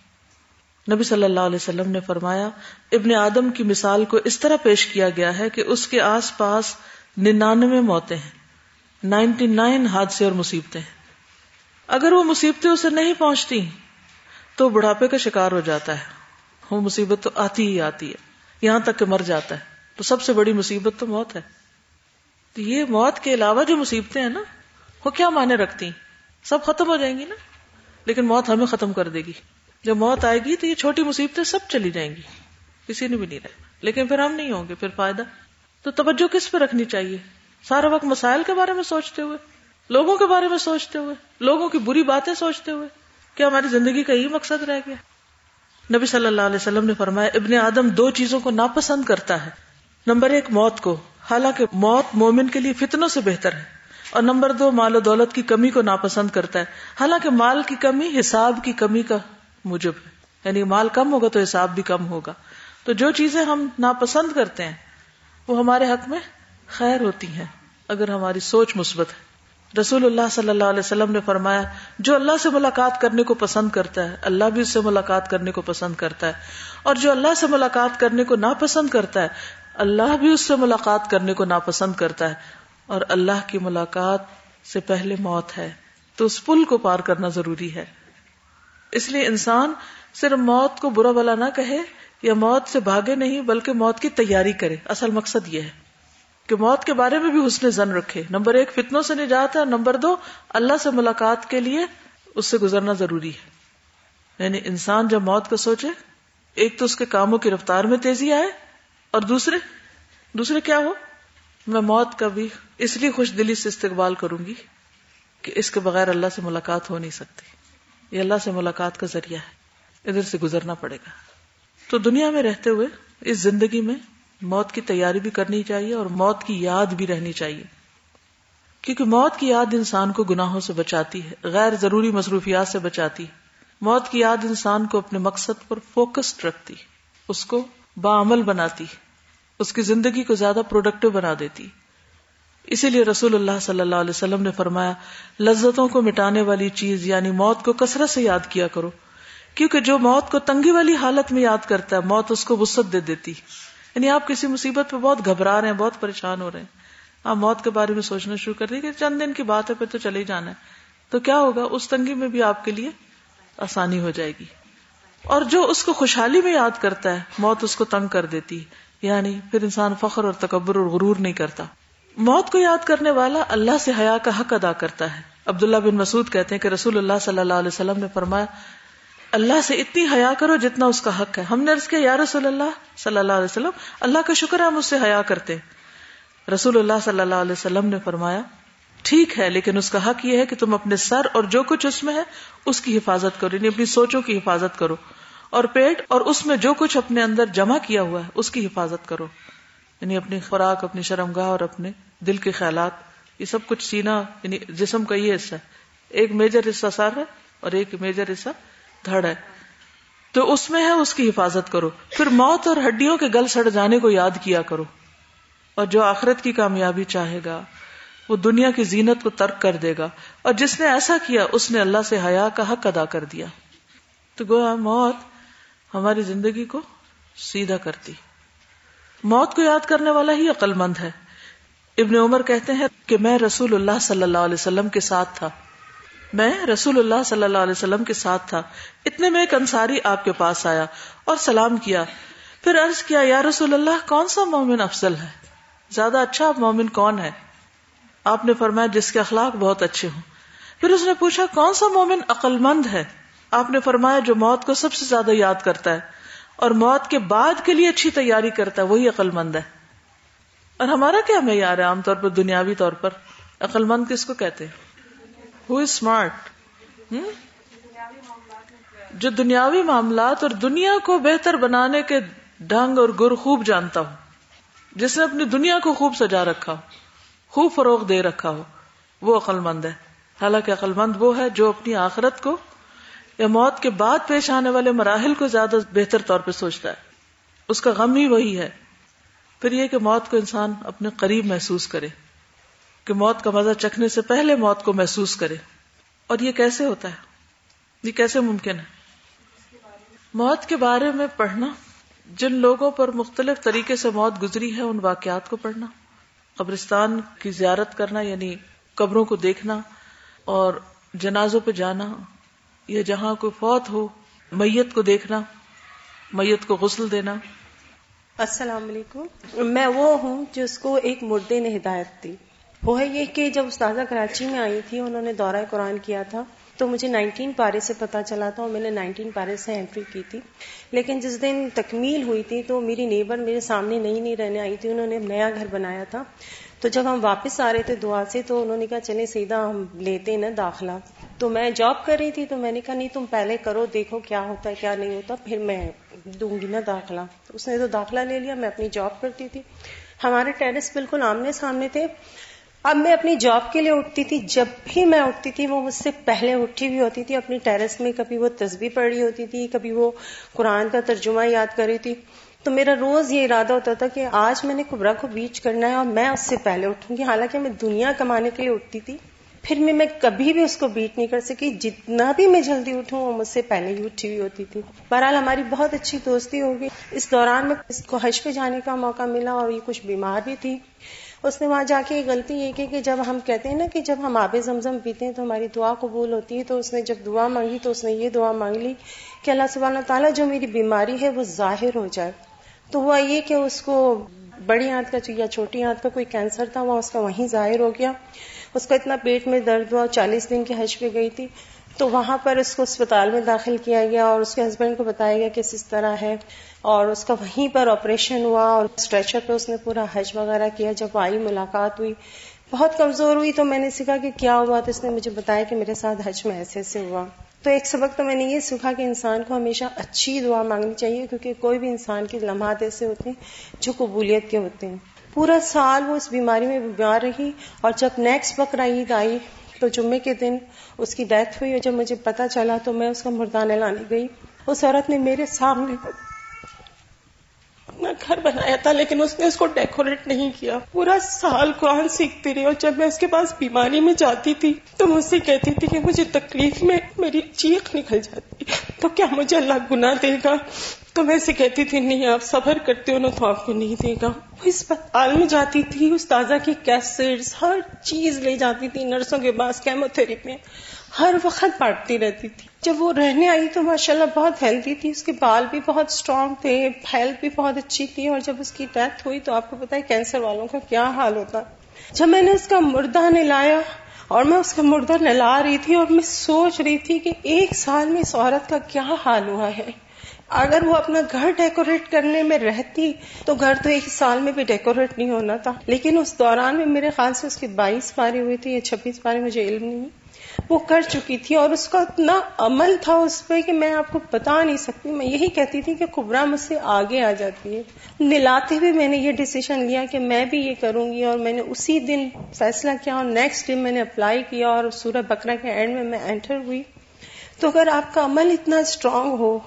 نبی صلی اللہ علیہ وسلم نے فرمایا، ابن آدم کی مثال کو اس طرح پیش کیا گیا ہے کہ اس کے آس پاس ننانوے موتیں ہیں، نائنٹی نائن حادثے اور مصیبتیں ہیں۔ اگر وہ مصیبتیں اسے نہیں پہنچتی، تو بڑھاپے کا شکار ہو جاتا ہے۔ وہ مصیبت تو آتی ہی آتی ہے، یہاں تک کہ مر جاتا ہے۔ تو سب سے بڑی مصیبت تو موت ہے۔ تو یہ موت کے علاوہ جو مصیبتیں ہیں نا، وہ کیا معنی رکھتی سب ختم ہو جائیں گی نا۔ لیکن موت ہمیں ختم کر دے گی۔ جب موت آئے گی تو یہ چھوٹی مصیبتیں سب چلی جائیں گی۔ کسی نے بھی نہیں رہے لیکن پھر ہم نہیں ہوں گے۔ پھر فائدہ۔ تو توجہ کس پہ رکھنی چاہیے؟ سارا وقت مسائل کے بارے میں سوچتے ہوئے، لوگوں کے بارے میں سوچتے ہوئے، لوگوں کی بری باتیں سوچتے ہوئے کیا ہماری زندگی کا یہی مقصد رہ گیا؟ نبی صلی اللہ علیہ وسلم نے فرمایا، ابن آدم دو چیزوں کو ناپسند کرتا ہے۔ نمبر ایک، موت کو۔ حالانکہ موت مومن کے لیے فتنوں سے بہتر ہے۔ اور نمبر دو، مال و دولت کی کمی کو ناپسند کرتا ہے۔ حالانکہ مال کی کمی حساب کی کمی کا موجب ہے۔ یعنی مال کم ہوگا تو حساب بھی کم ہوگا۔ تو جو چیزیں ہم ناپسند کرتے ہیں، وہ ہمارے حق میں خیر ہوتی ہیں، اگر ہماری سوچ مثبت ہے۔ رسول اللہ صلی اللہ علیہ وسلم نے فرمایا، جو اللہ سے ملاقات کرنے کو پسند کرتا ہے، اللہ بھی اس سے ملاقات کرنے کو پسند کرتا ہے۔ اور جو اللہ سے ملاقات کرنے کو ناپسند کرتا ہے، اللہ بھی اس سے ملاقات کرنے کو ناپسند کرتا ہے۔ اور اللہ کی ملاقات سے پہلے موت ہے، تو اس پل کو پار کرنا ضروری ہے۔ اس لیے انسان صرف موت کو برا بلا نہ کہے یا موت سے بھاگے نہیں، بلکہ موت کی تیاری کرے۔ اصل مقصد یہ ہے کہ موت کے بارے میں بھی حسن زن رکھے۔ نمبر ایک، فتنوں سے نجات ہے۔ نمبر دو، اللہ سے ملاقات کے لیے اس سے گزرنا ضروری ہے۔ یعنی انسان جب موت کو سوچے، ایک تو اس کے کاموں کی رفتار میں تیزی آئے، اور دوسرے دوسرے کیا ہو؟ میں موت کا بھی اس لیے خوش دلی سے استقبال کروں گی کہ اس کے بغیر اللہ سے ملاقات ہو نہیں سکتی۔ یہ اللہ سے ملاقات کا ذریعہ ہے۔ ادھر سے گزرنا پڑے گا۔ تو دنیا میں رہتے ہوئے اس زندگی میں موت کی تیاری بھی کرنی چاہیے اور موت کی یاد بھی رہنی چاہیے۔ کیونکہ موت کی یاد انسان کو گناہوں سے بچاتی ہے، غیر ضروری مصروفیات سے بچاتی موت کی یاد انسان کو اپنے مقصد پر فوکسڈ رکھتی اس کو بعمل بناتی اس کی زندگی کو زیادہ پروڈکٹیو بنا دیتی۔ اسی لیے رسول اللہ صلی اللہ علیہ وسلم نے فرمایا، لذتوں کو مٹانے والی چیز یعنی موت کو کثرت سے یاد کیا کرو، کیونکہ جو موت کو تنگی والی حالت میں یاد کرتا ہے، موت اس کو وسط دے دیتی۔ یعنی آپ کسی مصیبت پہ بہت گھبرا رہے ہیں، بہت پریشان ہو رہے ہیں۔ آپ موت کے بارے میں سوچنا شروع کر دیں کہ چند دن کی بات ہے، پھر تو چلے جانا ہے۔ تو کیا ہوگا؟ اس تنگی میں بھی آپ کے لیے آسانی ہو جائے گی۔ اور جو اس کو خوشحالی میں یاد کرتا ہے، موت اس کو تنگ کر دیتی۔ یعنی پھر انسان فخر اور تکبر اور غرور نہیں کرتا۔ موت کو یاد کرنے والا اللہ سے حیا کا حق ادا کرتا ہے۔ عبداللہ بن مسعود کہتے ہیں کہ رسول اللہ صلی اللہ علیہ وسلم نے فرمایا، اللہ سے اتنی حیا کرو جتنا اس کا حق ہے۔ ہم نے عرض کیا، یا رسول اللہ صلی اللہ علیہ وسلم، اللہ کا شکر ہے ہم اس سے حیا کرتے۔ رسول اللہ صلی اللہ علیہ وسلم نے فرمایا، ٹھیک ہے، لیکن اس کا حق یہ ہے کہ تم اپنے سر اور جو کچھ اس میں ہے، اس کی حفاظت کرو یعنی اپنی سوچوں کی حفاظت کرو۔ اور پیٹ اور اس میں جو کچھ اپنے اندر جمع کیا ہوا ہے، اس کی حفاظت کرو۔ یعنی اپنی خوراک، اپنی شرمگاہ اور اپنے دل کے خیالات، یہ سب کچھ سینا یعنی جسم کا یہ حصہ ہے۔ ایک میجر حصہ سر ہے اور ایک میجر حصہ دھڑ ہے۔ تو اس میں ہے، اس کی حفاظت کرو۔ پھر موت اور ہڈیوں کے گل سڑ جانے کو یاد کیا کرو۔ اور جو آخرت کی کامیابی چاہے گا، وہ دنیا کی زینت کو ترک کر دے گا۔ اور جس نے ایسا کیا، اس نے اللہ سے حیا کا حق ادا کر دیا۔ تو گویا موت ہماری زندگی کو سیدھا کرتی۔ موت کو یاد کرنے والا ہی عقل مند ہے۔ ابن عمر کہتے ہیں کہ میں رسول اللہ صلی اللہ علیہ وسلم کے ساتھ تھا۔ میں رسول اللہ صلی اللہ علیہ وسلم کے ساتھ تھا۔ اتنے میں ایک انصاری آپ کے پاس آیا اور سلام کیا۔ پھر عرض کیا، یا رسول اللہ، کون سا مومن افضل ہے؟ زیادہ اچھا مومن کون ہے؟ آپ نے فرمایا، جس کے اخلاق بہت اچھے ہوں۔ پھر اس نے پوچھا، کون سا مومن عقل مند ہے؟ آپ نے فرمایا جو موت کو سب سے زیادہ یاد کرتا ہے اور موت کے بعد کے لیے اچھی تیاری کرتا ہے، وہی عقل مند ہے۔ اور ہمارا کیا معیار ہے عام طور پر دنیاوی طور پر؟ عقل مند کس کو کہتے ہو اسمارٹ جو دنیاوی معاملات اور دنیا کو بہتر بنانے کے ڈھنگ اور گر خوب جانتا ہو، جس نے اپنی دنیا کو خوب سجا رکھا ہو، خوب فروغ دے رکھا ہو، وہ عقل مند ہے۔ حالانکہ عقل مند وہ ہے جو اپنی آخرت کو یا موت کے بعد پیش آنے والے مراحل کو زیادہ بہتر طور پہ سوچتا ہے۔ اس کا غم ہی وہی ہے۔ پھر یہ کہ موت کو انسان اپنے قریب محسوس کرے۔ کہ موت کا مزہ چکھنے سے پہلے موت کو محسوس کرے۔ اور یہ کیسے ہوتا ہے؟ یہ کیسے ممکن ہے؟ موت کے بارے میں پڑھنا۔ جن لوگوں پر مختلف طریقے سے موت گزری ہے، ان واقعات کو پڑھنا۔ قبرستان کی زیارت کرنا یعنی قبروں کو دیکھنا اور جنازوں پہ جانا۔ یا جہاں کوئی فوت ہو، میت کو دیکھنا، میت کو غسل دینا۔ السلام علیکم۔ میں وہ ہوں جس کو ایک مردے نے ہدایت دی۔ وہ ہے یہ کہ جب استاذہ کراچی میں آئی تھی، انہوں نے دورہ قرآن کیا تھا، تو مجھے نائنٹین پارے سے پتا چلا تھا اور میں نے نائنٹین پارے سے انٹری کی تھی۔ لیکن جس دن تکمیل ہوئی تھی، تو میری نیبر میرے سامنے نئی نئی رہنے آئی تھی، انہوں نے نیا گھر بنایا تھا۔ تو جب ہم واپس آ رہے تھے دعا سے تو انہوں نے کہا چلے سیدھا ہم لیتے نا داخلہ۔ تو میں جاب کر رہی تھی تو میں نے کہا، نہیں تم پہلے کرو، دیکھو کیا ہوتا ہے، کیا نہیں ہوتا، پھر میں دوں گی نا داخلہ۔ اس نے تو داخلہ لے لیا، میں اپنی جاب کرتی تھی۔ ہمارے ٹیرس بالکل آمنے سامنے تھے۔ اب میں اپنی جاب کے لیے اٹھتی تھی، جب بھی میں اٹھتی تھی، وہ مجھ سے پہلے اٹھی ہوئی ہوتی تھی اپنی ٹیرس میں۔ کبھی وہ تصویر پڑھ رہی ہوتی تھی، کبھی وہ قرآن کا ترجمہ یاد کر رہی تھی۔ تو میرا روز یہ ارادہ ہوتا تھا کہ آج میں نے کبرا کو بیچ کرنا ہے اور میں اس سے پہلے اٹھوں گی۔ حالانکہ میں دنیا کمانے کے لیے اٹھتی تھی۔ پھر میں میں کبھی بھی اس کو بیٹ نہیں کر سکی۔ جتنا بھی میں جلدی اٹھوں، وہ مجھ سے پہلے ہی اٹھی ہوئی ہوتی تھی۔ بہرحال ہماری بہت اچھی دوستی ہوگی۔ اس دوران میں اس کو حج پہ جانے کا موقع ملا اور یہ کچھ بیمار بھی تھی۔ اس نے وہاں جا کے یہ غلطی یہ کی کہ جب ہم کہتے ہیں نا کہ جب ہم آب زمزم پیتے ہیں تو ہماری دعا قبول ہوتی ہے۔ تو اس نے جب دعا مانگی تو اس نے یہ دعا مانگ لی کہ اللہ سبحانہ تعالیٰ جو میری بیماری ہے وہ ظاہر ہو جائے۔ تو ہوا یہ کہ اس کو بڑی آنت کا یا چھوٹی آنت کا کوئی کینسر تھا وہ اس کا وہیں ظاہر ہو گیا۔ اس کا اتنا پیٹ میں درد ہوا، چالیس دن کے حج پہ گئی تھی۔ تو وہاں پر اس کو اسپتال میں داخل کیا گیا اور اس کے ہسبینڈ کو بتایا گیا کہ اس طرح ہے۔ اور اس کا وہیں پر آپریشن ہوا اور اسٹریچر پہ اس نے پورا حج وغیرہ کیا۔ جب آئی، ملاقات ہوئی۔ بہت کمزور ہوئی تو میں نے سیکھا کہ کیا ہوا تو اس نے مجھے بتایا کہ میرے ساتھ حج میں ایسے ایسے ہوا۔ تو ایک سبق تو میں نے یہ سیکھا کہ انسان کو ہمیشہ اچھی دعا مانگنی چاہیے، کیونکہ کوئی بھی انسان کے لمحات ایسے ہوتے ہیں جو قبولیت کے ہوتے ہیں۔ پورا سال وہ اس بیماری میں بیمار رہی اور جب نیکسٹ بکرا عید آئی تو جمعے کے دن اس کی ڈیتھ ہوئی اور جب مجھے پتا چلا تو میں اس کا مردانہ لانے گئی۔ اس عورت نے میرے سامنے اپنا گھر بنایا تھا، لیکن اس نے اس کو ڈیکوریٹ نہیں کیا۔ پورا سال قرآن سیکھتی رہی اور جب میں اس کے پاس بیماری میں جاتی تھی، تو مجھ سے کہتی تھی کہ مجھے تکلیف میں میری چیخ نکل جاتی، تو کیا مجھے اللہ گنا دے گا؟ تو میں اسے کہتی تھی، نہیں، آپ صبر کرتے ہو نا تو آپ کو نہیں دے گا۔ وہ اسپتال میں جاتی تھی اس تازہ کی کیسٹ ہر چیز لے جاتی تھی، نرسوں کے پاس کیمو تھراپی ہر وقت بانٹتی رہتی تھی۔ جب وہ رہنے آئی تو ماشاء اللہ بہت ہیلدی تھی۔ اس کے بال بھی بہت اسٹرانگ تھے ہیلتھ بھی بہت اچھی تھی اور جب اس کی ڈیتھ ہوئی تو آپ کو پتا ہے کینسر والوں کا کیا حال ہوتا۔ جب میں نے اس کا مردہ نلایا اور میں اس کا مردہ نلا رہی تھی اور میں سوچ رہی تھی کہ ایک سال میں اس عورت کا کیا حال ہوا ہے۔ اگر وہ اپنا گھر ڈیکوریٹ کرنے میں رہتی تو گھر تو ایک سال میں بھی ڈیکوریٹ نہیں ہونا تھا۔ لیکن اس دوران میں میرے خیال سے اس کی بائیس پارے ہوئی تھی یا چھبیس پارے مجھے علم نہیں۔ وہ کر چکی تھی اور اس کا اتنا عمل تھا اس پہ کہ میں آپ کو بتا نہیں سکتی۔ میں یہی کہتی تھی کہ خبرا مجھ سے آگے آ جاتی ہے۔ نلاتے ہوئے میں نے یہ ڈیسیزن لیا کہ میں بھی یہ کروں گی اور میں نے اسی دن فیصلہ کیا اور نیکسٹ ڈے میں نے اپلائی کیا اور سورہ بکرا کے اینڈ میں میں انٹر ہوئی۔ تو اگر آپ کا عمل اتنا اسٹرانگ ہو،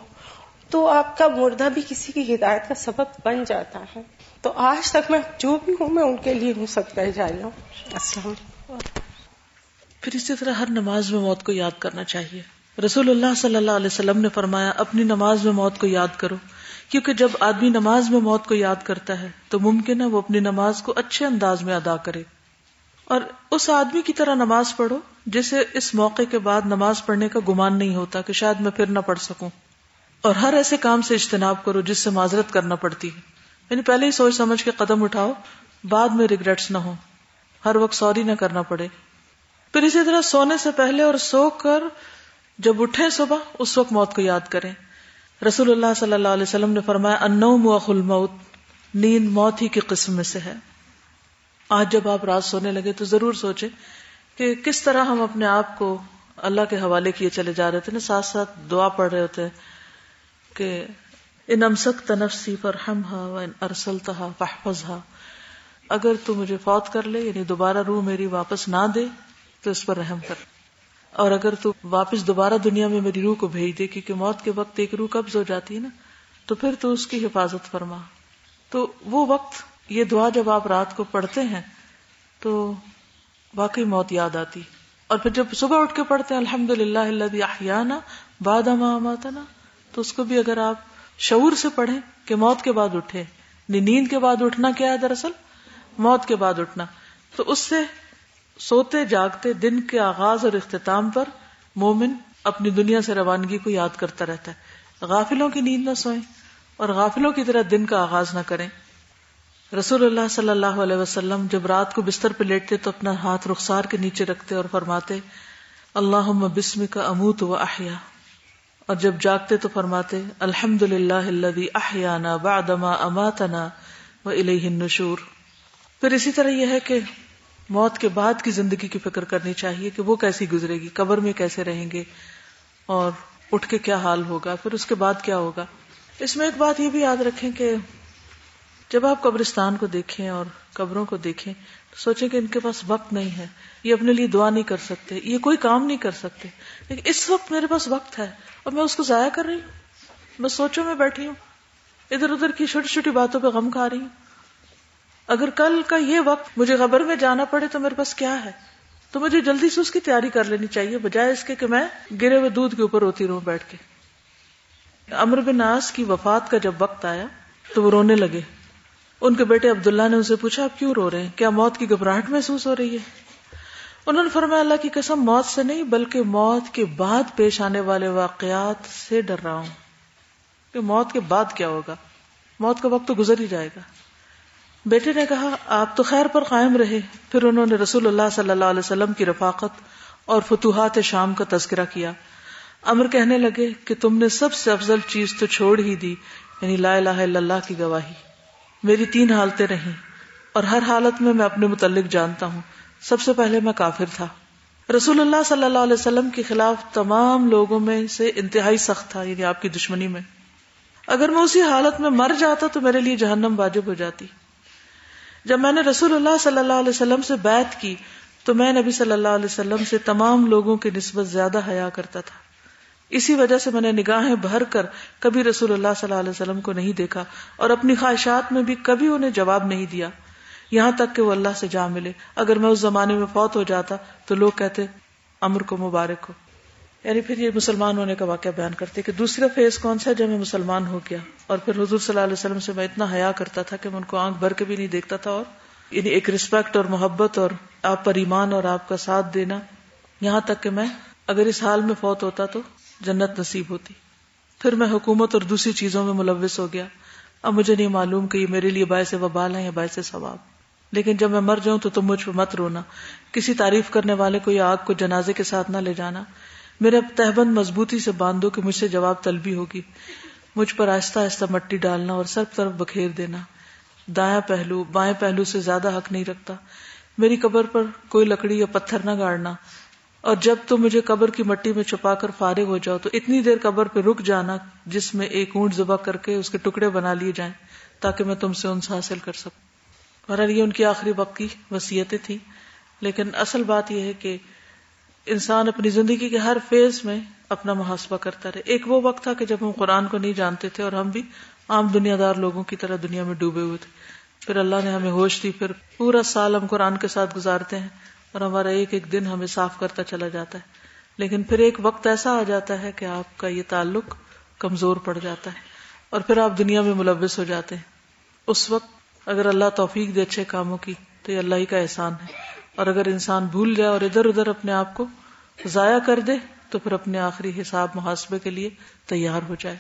تو آپ کا مردہ بھی کسی کی ہدایت کا سبب بن جاتا ہے۔ تو آج تک میں جو بھی ہوں، میں ان کے لیے ہو سکتا ہے جا رہا ہوں۔ السلام علیکم۔ پھر اسی طرح ہر نماز میں موت کو یاد کرنا چاہیے۔ رسول اللہ صلی اللہ علیہ وسلم نے فرمایا، اپنی نماز میں موت کو یاد کرو، کیونکہ جب آدمی نماز میں موت کو یاد کرتا ہے، تو ممکن ہے وہ اپنی نماز کو اچھے انداز میں ادا کرے۔ اور اس آدمی کی طرح نماز پڑھو، جسے اس موقع کے بعد نماز پڑھنے کا گمان نہیں ہوتا کہ شاید میں پھر نہ پڑھ سکوں۔ اور ہر ایسے کام سے اجتناب کرو جس سے معذرت کرنا پڑتی ہے۔ یعنی پہلے ہی سوچ سمجھ کے قدم اٹھاؤ، بعد میں ریگریٹس نہ ہو ہر وقت سوری نہ کرنا پڑے۔ پھر اسی طرح سونے سے پہلے اور سو کر جب اٹھے صبح، اس وقت موت کو یاد کریں۔ رسول اللہ صلی اللہ علیہ وسلم نے فرمایا انوم و موت نیند موت ہی کی قسم میں سے ہے۔ آج جب آپ رات سونے لگے تو ضرور سوچے کہ کس طرح ہم اپنے آپ کو اللہ کے حوالے کیے چلے جا رہے تھے۔ نا ساتھ ساتھ دعا پڑھ رہے ہوتے کہ، ان امسک تنفسی پر ہم ہا ان ارسل تہا ہا اگر تو مجھے فوت کر لے یعنی دوبارہ روح میری واپس نہ دے۔ تو اس پر رحم کر۔ اور اگر تو واپس دوبارہ دنیا میں میری روح کو بھیج دے، کیونکہ موت کے وقت ایک روح قبض ہو جاتی ہے نا، تو پھر تو اس کی حفاظت فرما۔ تو وہ وقت، یہ دعا جب آپ رات کو پڑھتے ہیں، تو واقعی موت یاد آتی۔ اور پھر جب صبح اٹھ کے پڑھتے ہیں الحمد للہ اللہ باد اماتنا تو اس کو بھی اگر آپ شعور سے پڑھیں کہ موت کے بعد اٹھے۔ یعنی نیند کے بعد اٹھنا کیا ہے دراصل؟ موت کے بعد اٹھنا۔ تو اس سے سوتے جاگتے دن کے آغاز اور اختتام پر مومن اپنی دنیا سے روانگی کو یاد کرتا رہتا ہے۔ غافلوں کی نیند نہ سوئیں اور غافلوں کی طرح دن کا آغاز نہ کریں۔ رسول اللہ صلی اللہ علیہ وسلم جب رات کو بستر پہ لیٹتے تو اپنا ہاتھ رخسار کے نیچے رکھتے اور فرماتے اللہ بسم کا اموت و احیا۔ اور جب جاگتے تو فرماتے الحمد للہ احیانا بعدما اماتنا و الیہ النشور۔ پھر اسی طرح یہ ہے کہ موت کے بعد کی زندگی کی فکر کرنی چاہیے کہ وہ کیسی گزرے گی، قبر میں کیسے رہیں گے اور اٹھ کے کیا حال ہوگا، پھر اس کے بعد کیا ہوگا۔ اس میں ایک بات یہ بھی یاد رکھیں کہ جب آپ قبرستان کو دیکھیں اور قبروں کو دیکھیں تو سوچیں کہ ان کے پاس وقت نہیں ہے، یہ اپنے لیے دعا نہیں کر سکتے، یہ کوئی کام نہیں کر سکتے۔ لیکن اس وقت میرے پاس وقت ہے اور میں اس کو ضائع کر رہی ہوں، میں سوچوں میں بیٹھی ہوں، ادھر ادھر کی چھوٹی چھوٹی باتوں پہ غم کھا رہی ہوں۔ اگر کل کا یہ وقت مجھے خبر میں جانا پڑے تو میرے پاس کیا ہے؟ تو مجھے جلدی سے اس کی تیاری کر لینی چاہیے، بجائے اس کے کہ میں گرے ہوئے دودھ کے اوپر روتی رہوں بیٹھ کے۔ امر بن ناس کی وفات کا جب وقت آیا تو وہ رونے لگے۔ ان کے بیٹے عبداللہ نے اسے پوچھا، آپ کیوں رو رہے ہیں؟ کیا موت کی گھبراہٹ محسوس ہو رہی ہے؟ انہوں نے فرمایا، اللہ کی قسم، موت سے نہیں، بلکہ موت کے بعد پیش آنے والے واقعات سے ڈر رہا ہوں کہ موت کے بعد کیا ہوگا؟ موت کا وقت تو گزر ہی جائے گا۔ بیٹے نے کہا، آپ تو خیر پر قائم رہے۔ پھر انہوں نے رسول اللہ صلی اللہ علیہ وسلم کی رفاقت اور فتوحات شام کا تذکرہ کیا۔ امر کہنے لگے کہ تم نے سب سے افضل چیز تو چھوڑ ہی دی یعنی لا الہ الا اللہ کی گواہی۔ میری تین حالتیں رہیں اور ہر حالت میں میں اپنے متعلق جانتا ہوں۔ سب سے پہلے میں کافر تھا۔ رسول اللہ صلی اللہ علیہ وسلم کے خلاف تمام لوگوں میں سے انتہائی سخت تھا یعنی آپ کی دشمنی میں۔ اگر میں اسی حالت میں مر جاتا تو میرے لیے جہنم واجب ہو جاتی۔ جب میں نے رسول اللہ صلی اللہ علیہ وسلم سے بیعت کی تو میں نبی صلی اللہ علیہ وسلم سے تمام لوگوں کی نسبت زیادہ حیا کرتا تھا۔ اسی وجہ سے میں نے نگاہیں بھر کر کبھی رسول اللہ صلی اللہ علیہ وسلم کو نہیں دیکھا اور اپنی خواہشات میں بھی کبھی انہیں جواب نہیں دیا۔ یہاں تک کہ وہ اللہ سے جا ملے۔ اگر میں اس زمانے میں فوت ہو جاتا تو لوگ کہتے، امر کو مبارک ہو۔ یعنی پھر یہ مسلمان ہونے کا واقعہ بیان کرتے کہ دوسرا فیز کون سا جب میں مسلمان ہو گیا؟ اور پھر حضور صلی اللہ علیہ وسلم سے میں اتنا حیا کرتا تھا کہ میں ان کو آنکھ بھر کے بھی نہیں دیکھتا تھا اور یعنی ایک رسپیکٹ اور محبت اور آپ پر ایمان اور آپ کا ساتھ دینا۔ یہاں تک کہ میں اگر اس حال میں فوت ہوتا تو جنت نصیب ہوتی۔ پھر میں حکومت اور دوسری چیزوں میں ملوث ہو گیا۔ اب مجھے نہیں معلوم کہ یہ میرے لیے باعث وبال ہے یا باعث ثواب۔ لیکن جب میں مر جاؤں تو تم مجھ پہ مت رونا۔ کسی تعریف کرنے والے کو یا آگ کو جنازے کے ساتھ نہ لے جانا۔ میرے تہبند مضبوطی سے باندھو کہ مجھ سے جواب طلبی ہوگی۔ مجھ پر آہستہ آہستہ مٹی ڈالنا اور سب طرف بکھیر دینا۔ دایاں پہلو، بائیں پہلو سے زیادہ حق نہیں رکھتا۔ میری قبر پر کوئی لکڑی یا پتھر نہ گاڑنا۔ اور جب تم مجھے قبر کی مٹی میں چھپا کر فارغ ہو جاؤ، تو اتنی دیر قبر پہ رک جانا جس میں ایک اونٹ ذبح کر کے اس کے ٹکڑے بنا لیے جائیں، تاکہ میں تم سے انس حاصل کر سکوں۔ اور یہ ان کی آخری وقت کی وسیعتیں تھیں۔ لیکن اصل بات یہ ہے کہ انسان اپنی زندگی کے ہر فیز میں اپنا محاسبہ کرتا رہے۔ ایک وہ وقت تھا کہ جب ہم قرآن کو نہیں جانتے تھے اور ہم بھی عام دنیا دار لوگوں کی طرح دنیا میں ڈوبے ہوئے تھے۔ پھر اللہ نے ہمیں ہوش دی، پھر پورا سال ہم قرآن کے ساتھ گزارتے ہیں اور ہمارا ایک ایک دن ہمیں صاف کرتا چلا جاتا ہے۔ لیکن پھر ایک وقت ایسا آ جاتا ہے کہ آپ کا یہ تعلق کمزور پڑ جاتا ہے اور پھر آپ دنیا میں ملوث ہو جاتے ہیں۔ اس وقت اگر اللہ توفیق دے اچھے کاموں کی تو یہ اللہ ہی کا احسان ہے۔ اور اگر انسان بھول جائے اور ادھر ادھر اپنے آپ کو ضائع کر دے، تو پھر اپنے آخری حساب محاسبے کے لیے تیار ہو جائے۔